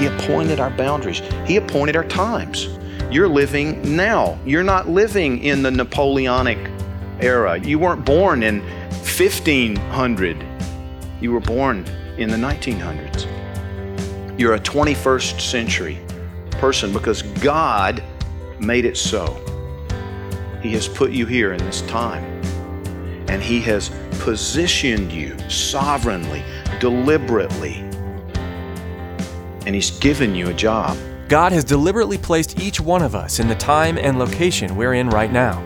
He appointed our boundaries. He appointed our times. You're living now. You're not living in the Napoleonic era. You weren't born in 1500. You were born in the 1900s. You're a 21st century person because God made it so. He has put you here in this time. And He has positioned you sovereignly, deliberately. And He's given you a job. God has deliberately placed each one of us in the time and location we're in right now.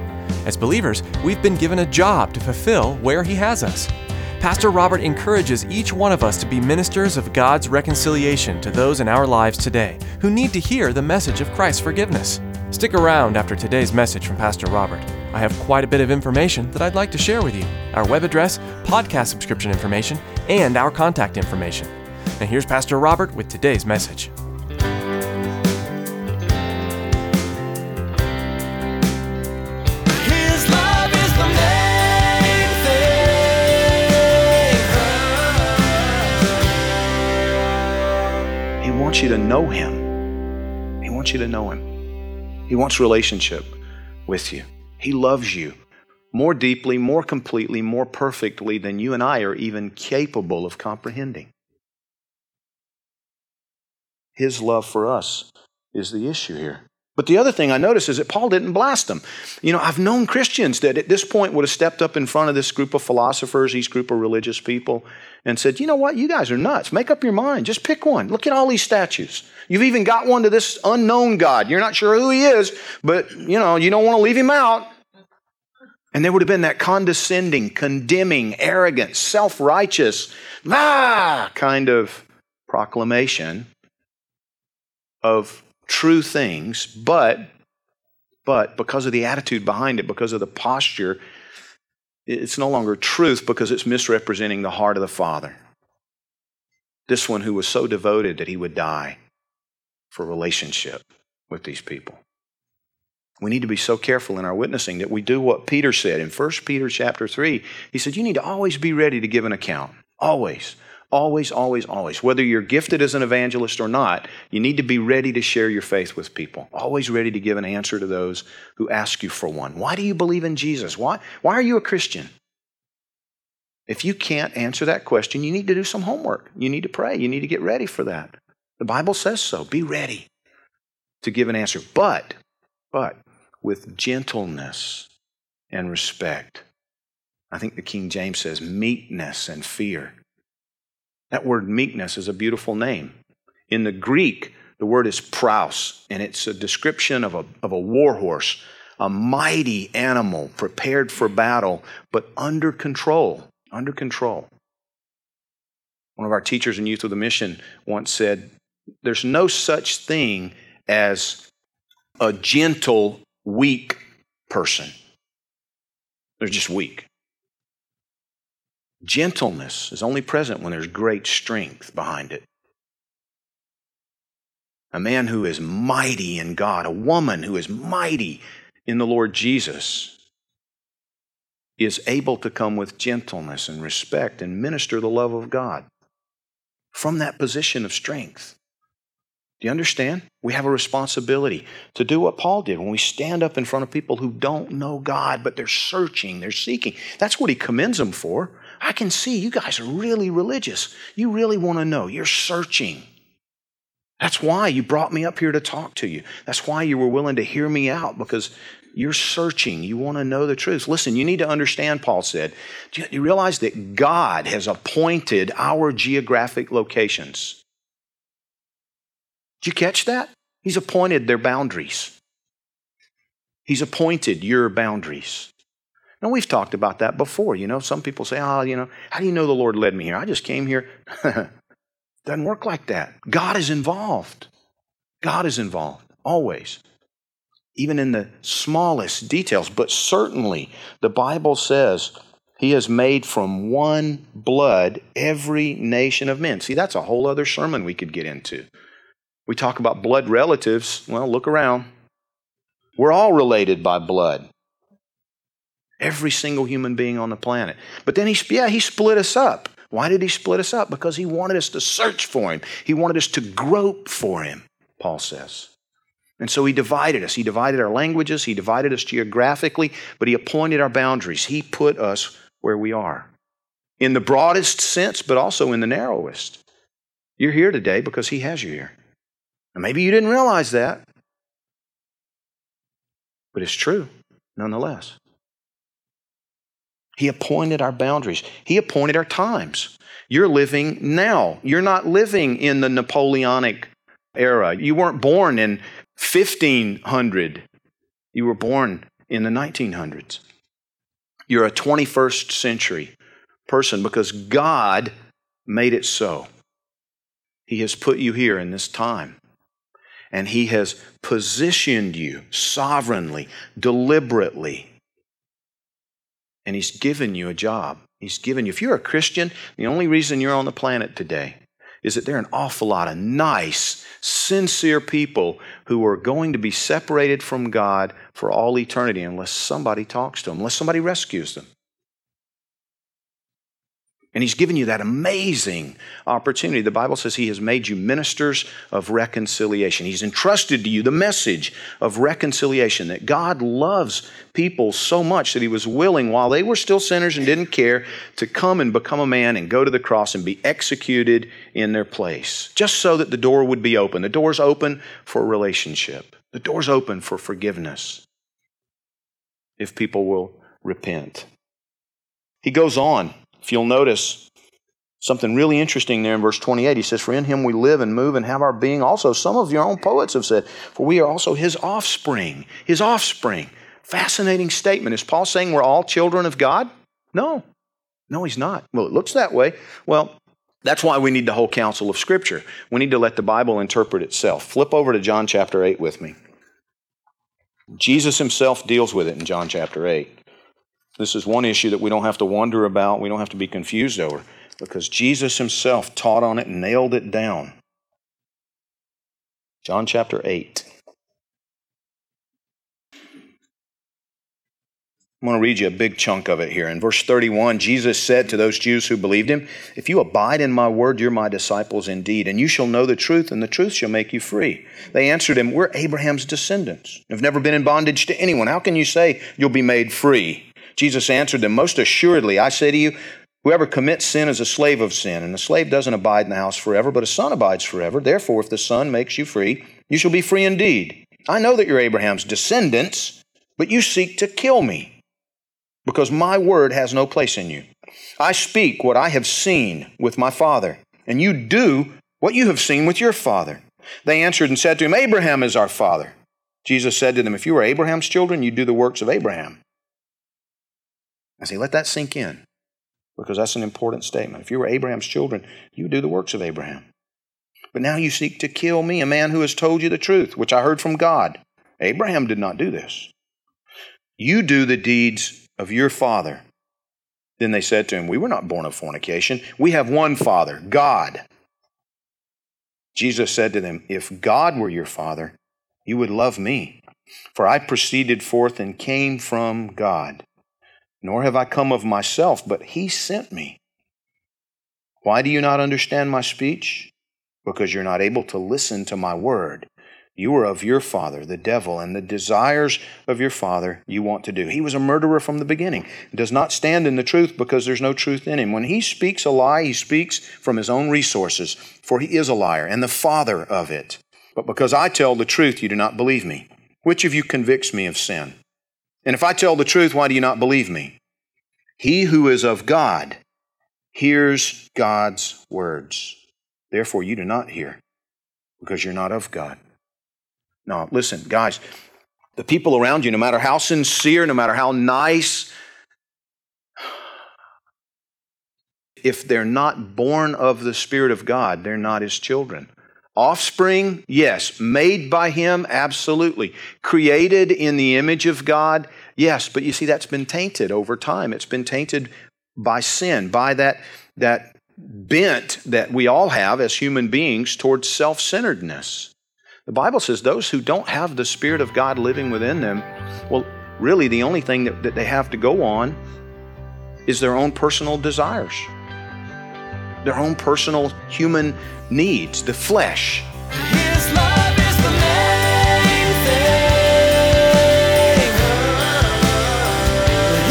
As believers, we've been given a job to fulfill where He has us. Pastor Robert encourages each one of us to be ministers of God's reconciliation to those in our lives today who need to hear the message of Christ's forgiveness. Stick around after today's message from Pastor Robert. I have quite a bit of information that I'd like to share with you our web address, podcast subscription information, and our contact information. And here's Pastor Robert with today's message. His love is the main thing. He wants you to know Him. He wants you to know Him. He wants relationship with you. He loves you more deeply, more completely, more perfectly than you and I are even capable of comprehending. His love for us is the issue here. But the other thing I notice is that Paul didn't blast them. You know, I've known Christians that at this point would have stepped up in front of this group of philosophers, these group of religious people, and said, You know what? You guys are nuts. Make up your mind. Just pick one. Look at all these statues. You've even got one to this unknown God. You're not sure who he is, but, you know, you don't want to leave him out. And there would have been that condescending, condemning, arrogant, self righteous, ah, kind of proclamation of true things, but but because of the attitude behind it, because of the posture, it's no longer truth because it's misrepresenting the heart of the Father. This one who was so devoted that he would die for relationship with these people. We need to be so careful in our witnessing that we do what Peter said in 1 Peter chapter 3. He said, You need to always be ready to give an account. Always. Always, always, always. Whether you're gifted as an evangelist or not, you need to be ready to share your faith with people. Always ready to give an answer to those who ask you for one. Why do you believe in Jesus? Why, why are you a Christian? If you can't answer that question, you need to do some homework. You need to pray. You need to get ready for that. The Bible says so. Be ready to give an answer, but, but with gentleness and respect. I think the King James says meekness and fear. That word meekness is a beautiful name. In the Greek, the word is praus, and it's a description of a, of a war horse, a mighty animal prepared for battle, but under control. Under control. One of our teachers in Youth of the Mission once said, There's no such thing as a gentle, weak person. They're just weak. Gentleness is only present when there's great strength behind it. A man who is mighty in God, a woman who is mighty in the Lord Jesus, is able to come with gentleness and respect and minister the love of God from that position of strength. Do you understand? We have a responsibility to do what Paul did when we stand up in front of people who don't know God, but they're searching, they're seeking. That's what he commends them for. I can see you guys are really religious. You really want to know. You're searching. That's why you brought me up here to talk to you. That's why you were willing to hear me out because You're searching. You want to know the truth. Listen, you need to understand, Paul said. Do you, realize that God has appointed our geographic locations? Did you catch that? He's appointed their boundaries. He's appointed your boundaries. Now, we've talked about that before. You know, some people say, oh, you know, how do you know the Lord led me here? I just came here. Doesn't work like that. God is involved. God is involved, always. Even in the smallest details. But certainly, the Bible says he has made from one blood every nation of men. See, that's a whole other sermon we could get into. We talk about blood relatives. Well, look around. We're all related by blood. Every single human being on the planet. But then he, yeah, he split us up. Why did he split us up? Because he wanted us to search for him. He wanted us to grope for him, Paul says. And so he divided us. He divided our languages. He divided us geographically, but he appointed our boundaries. He put us where we are in the broadest sense, but also in the narrowest. You're here today because he has you here. And maybe you didn't realize that, but it's true nonetheless. He appointed our boundaries. He appointed our times. You're living now. You're not living in the Napoleonic era. You weren't born in 1500. You were born in the 1900s. You're a 21st century person because God made it so. He has put you here in this time. And He has positioned you sovereignly, deliberately and He's given you a job. He's given you, if you're a Christian, the only reason you're on the planet today is that there are an awful lot of nice, sincere people who are going to be separated from God for all eternity unless somebody talks to them, unless somebody rescues them. And he's given you that amazing opportunity. The Bible says he has made you ministers of reconciliation. He's entrusted to you the message of reconciliation that God loves people so much that he was willing, while they were still sinners and didn't care, to come and become a man and go to the cross and be executed in their place, just so that the door would be open. The door's open for relationship, the door's open for forgiveness if people will repent. He goes on if you'll notice something really interesting there in verse 28, he says, For in him we live and move and have our being. Also, some of your own poets have said, For we are also his offspring. His offspring. Fascinating statement. Is Paul saying we're all children of God? No. No, he's not. Well, it looks that way. Well, that's why we need the whole counsel of Scripture. We need to let the Bible interpret itself. Flip over to John chapter 8 with me. Jesus himself deals with it in John chapter 8. This is one issue that we don't have to wonder about, we don't have to be confused over, because Jesus himself taught on it and nailed it down. John chapter 8. I'm going to read you a big chunk of it here. In verse 31, Jesus said to those Jews who believed him, If you abide in my word, you're my disciples indeed, and you shall know the truth, and the truth shall make you free. They answered him, We're Abraham's descendants, We've never been in bondage to anyone. How can you say you'll be made free? Jesus answered them, Most assuredly, I say to you, whoever commits sin is a slave of sin, and a slave doesn't abide in the house forever, but a son abides forever. Therefore, if the son makes you free, you shall be free indeed. I know that you're Abraham's descendants, but you seek to kill me, because my word has no place in you. I speak what I have seen with my father, and you do what you have seen with your father. They answered and said to him, Abraham is our father. Jesus said to them, If you were Abraham's children, you'd do the works of Abraham. I say, let that sink in because that's an important statement. If you were Abraham's children, you would do the works of Abraham. But now you seek to kill me, a man who has told you the truth, which I heard from God. Abraham did not do this. You do the deeds of your father. Then they said to him, We were not born of fornication. We have one father, God. Jesus said to them, If God were your father, you would love me, for I proceeded forth and came from God nor have I come of myself, but he sent me. Why do you not understand my speech? Because you're not able to listen to my word. You are of your father, the devil, and the desires of your father you want to do. He was a murderer from the beginning, does not stand in the truth because there's no truth in him. When he speaks a lie, he speaks from his own resources, for he is a liar and the father of it. But because I tell the truth, you do not believe me. Which of you convicts me of sin? And if I tell the truth, why do you not believe me? He who is of God hears God's words. Therefore, you do not hear because you're not of God. Now, listen, guys, the people around you, no matter how sincere, no matter how nice, if they're not born of the Spirit of God, they're not His children. Offspring, yes. Made by Him, absolutely. Created in the image of God, yes. But you see, that's been tainted over time. It's been tainted by sin, by that, that bent that we all have as human beings towards self centeredness. The Bible says those who don't have the Spirit of God living within them, well, really the only thing that, that they have to go on is their own personal desires, their own personal human needs, the flesh. His love is the main thing.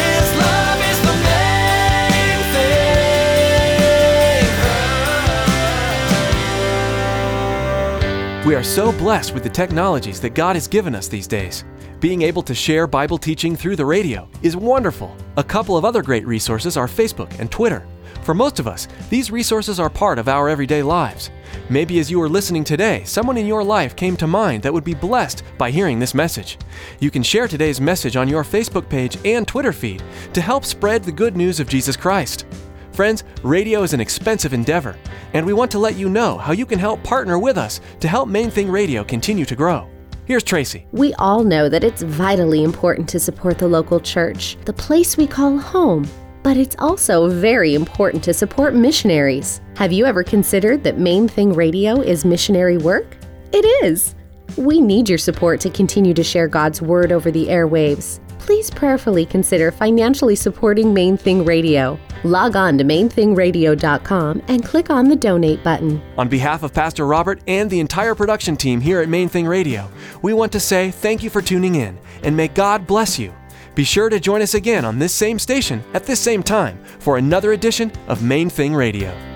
His love is the main thing. We are so blessed with the technologies that God has given us these days. Being able to share Bible teaching through the radio is wonderful. A couple of other great resources are Facebook and Twitter. For most of us, these resources are part of our everyday lives. Maybe as you are listening today, someone in your life came to mind that would be blessed by hearing this message. You can share today's message on your Facebook page and Twitter feed to help spread the good news of Jesus Christ. Friends, radio is an expensive endeavor, and we want to let you know how you can help partner with us to help Main Thing Radio continue to grow. Here's Tracy. We all know that it's vitally important to support the local church, the place we call home. But it's also very important to support missionaries. Have you ever considered that Main Thing Radio is missionary work? It is. We need your support to continue to share God's Word over the airwaves. Please prayerfully consider financially supporting Main Thing Radio. Log on to mainthingradio.com and click on the donate button. On behalf of Pastor Robert and the entire production team here at Main Thing Radio, we want to say thank you for tuning in and may God bless you. Be sure to join us again on this same station at this same time for another edition of Main Thing Radio.